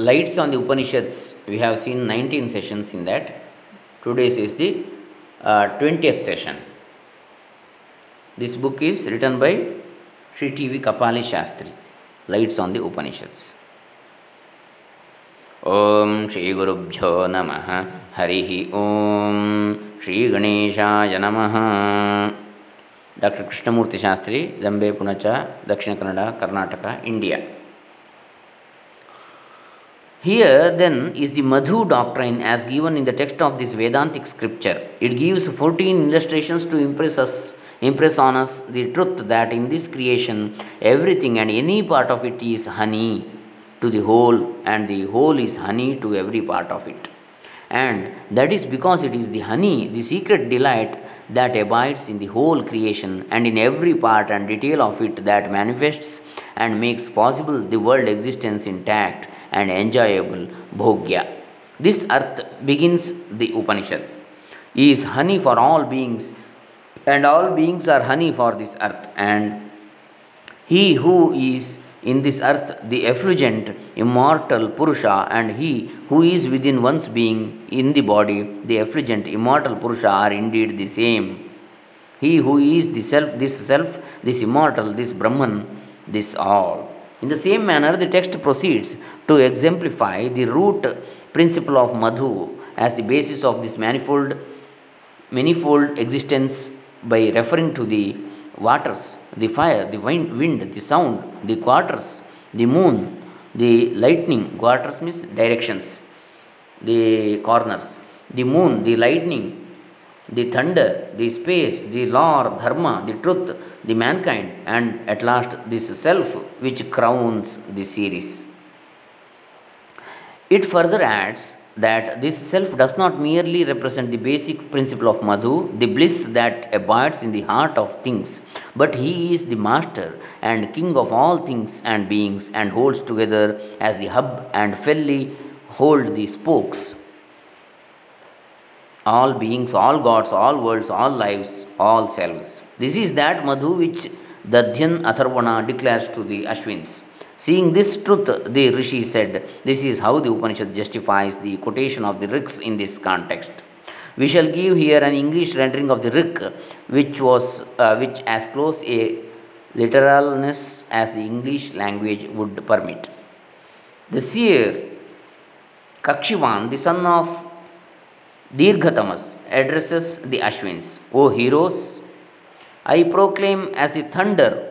lights on the Upanishads. We have seen 19 sessions in that. Today's is the uh, 20th session. This book is written by Sri T.V. Kapali Shastri. Lights on the Upanishads. ಓಂ ಶ್ರೀ ಗುರುಭ್ಯೋ ನಮಃ ಹರಿ ಓಂ ಶ್ರೀ ಗಣೇಶಾಯ ನಮಃ doctor Krishnamurthy Shastri Dambe Punacha Dakshina Kannada Karnataka India Here, then, is the Madhu doctrine as given in the text of this Vedantic scripture. It gives 14 illustrations to impress us, impress on us the truth that in this creation, everything and any part of it is honey to the whole, and the whole is honey to every part of it. And that is because it is the honey, the secret delight that abides in the whole creation and in every part and detail of it that manifests and makes possible the world existence intact and enjoyable bhogya. This earth begins the Upanishad. Is honey for all beings, and all beings are honey for this earth. And he who is in this earth the effulgent, immortal Purusha, and he who is within one's being in the body, the effulgent, immortal Purusha, are indeed the same. He who is the self, this self, this immortal, this Brahman, this all. In the same manner, the text proceeds to exemplify the root principle of Madhu as the basis of this manifold, manifold existence by referring to the waters, the fire, the wind, wind, the sound, the quarters, the moon, the lightning, quarters means directions, the corners, the moon, the lightning, the thunder, the space, the law, dharma, the truth, the mankind, and at last this self which crowns the series. It further adds that this self does not merely represent the basic principle of Madhu, the bliss that abides in the heart of things, but he is the master and king of all things and beings and holds together as the hub and felly hold the spokes. All beings, all gods, all worlds, all lives, all selves. This is that Madhu which Dadhyan Atharvana declares to the Ashwins. Seeing this truth, the Rishi said, This is how the Upanishad justifies the quotation of the Riks in this context. We shall give here an English rendering of the Rik, which was uh, which as close a literalness as the English language would permit. The seer Kakshivan, the son of Dirghatamas, addresses the Ashwins, O heroes, I proclaim as the thunder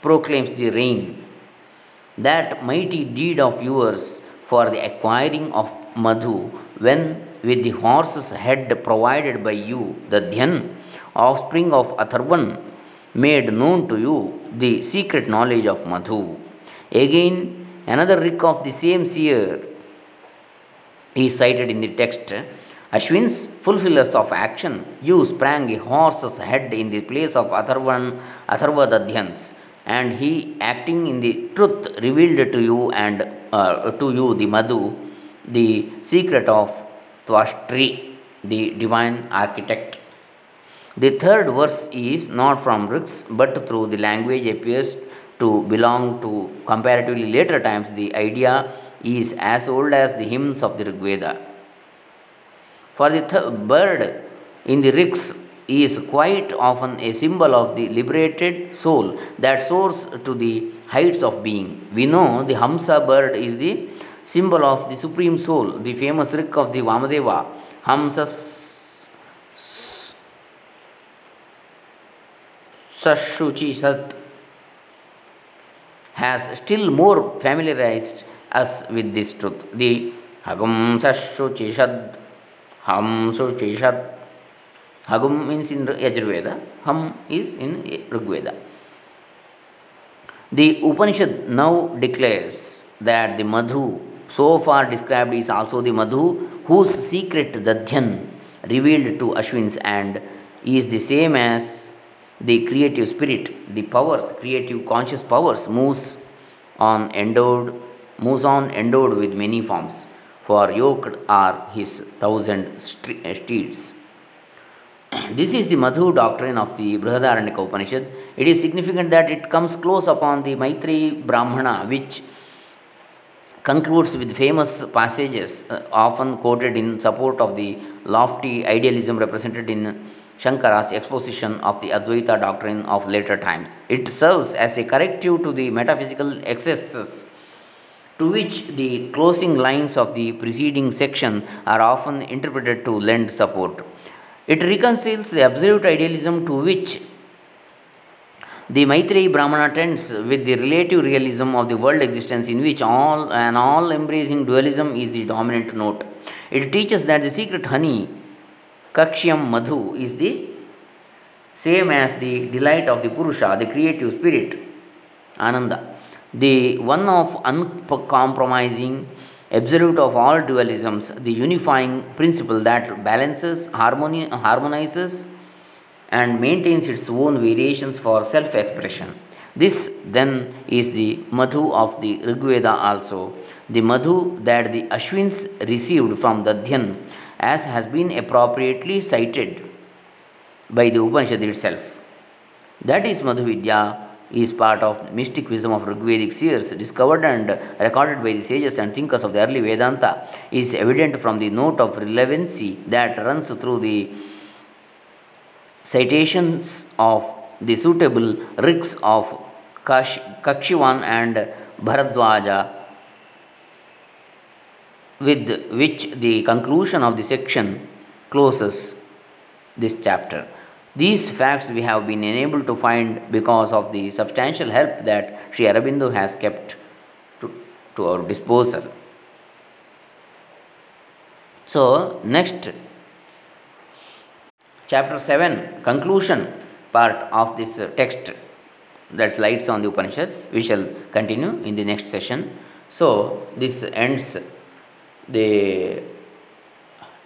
proclaims the rain that mighty deed of yours for the acquiring of Madhu when with the horse's head provided by you, the Dhyan, offspring of Atharvan, made known to you the secret knowledge of Madhu. Again, another rik of the same seer is cited in the text. Ashwins, fulfillers of action, you sprang a horse's head in the place of Atharvan, Atharva Dadhyans and he acting in the truth revealed to you and uh, to you the madhu the secret of twashtri the divine architect the third verse is not from Riks but through the language appears to belong to comparatively later times the idea is as old as the hymns of the Rigveda. For the th- bird in the Riks is quite often a symbol of the liberated soul that soars to the heights of being. We know the Hamsa bird is the symbol of the Supreme Soul, the famous Rik of the Vamadeva, Hamsa Sashuchi Sat, has still more familiarized us with this truth. The Hagum Sashuchi Shad, Ham Shuchi Shad Hagum means in Yajurveda, Ham is in Rigveda. The Upanishad now declares that the Madhu, so far described, is also the Madhu whose secret Dadhyan revealed to Ashwins and is the same as the creative spirit, the powers, creative conscious powers, moves on endowed, moves on endowed with many forms. For yoked are his thousand steeds. this is the Madhu doctrine of the Brihadaranyaka Upanishad. It is significant that it comes close upon the Maitreyi Brahmana, which concludes with famous passages uh, often quoted in support of the lofty idealism represented in Shankara's exposition of the Advaita doctrine of later times. It serves as a corrective to the metaphysical excesses to which the closing lines of the preceding section are often interpreted to lend support. It reconciles the absolute idealism to which the Maitreyi Brahmana tends with the relative realism of the world existence in which all an all embracing dualism is the dominant note. It teaches that the secret honey, Kakshyam Madhu, is the same as the delight of the Purusha, the creative spirit, Ananda, the one of uncompromising, absolute of all dualisms, the unifying principle that balances, harmony, harmonizes, and maintains its own variations for self expression. This then is the Madhu of the Rigveda also, the Madhu that the Ashwins received from the Dadhyan, as has been appropriately cited by the Upanishad itself. That is Madhu Vidya is part of mystic wisdom of Rigvedic seers discovered and recorded by the sages and thinkers of the early Vedanta is evident from the note of relevancy that runs through the citations of the suitable Riks of Kash, Kakshivan and Bharadwaja, with which the conclusion of the section closes this chapter. These facts we have been enabled to find because of the substantial help that Sri Aurobindo has kept to, to our disposal. So, next chapter 7 conclusion part of this text that lights on the upanishads we shall continue in the next session so this ends the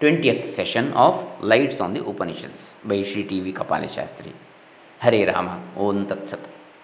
20th session of lights on the upanishads by Sri T.V. Kapali Shastri. Hare Rama. Om Tat Sat.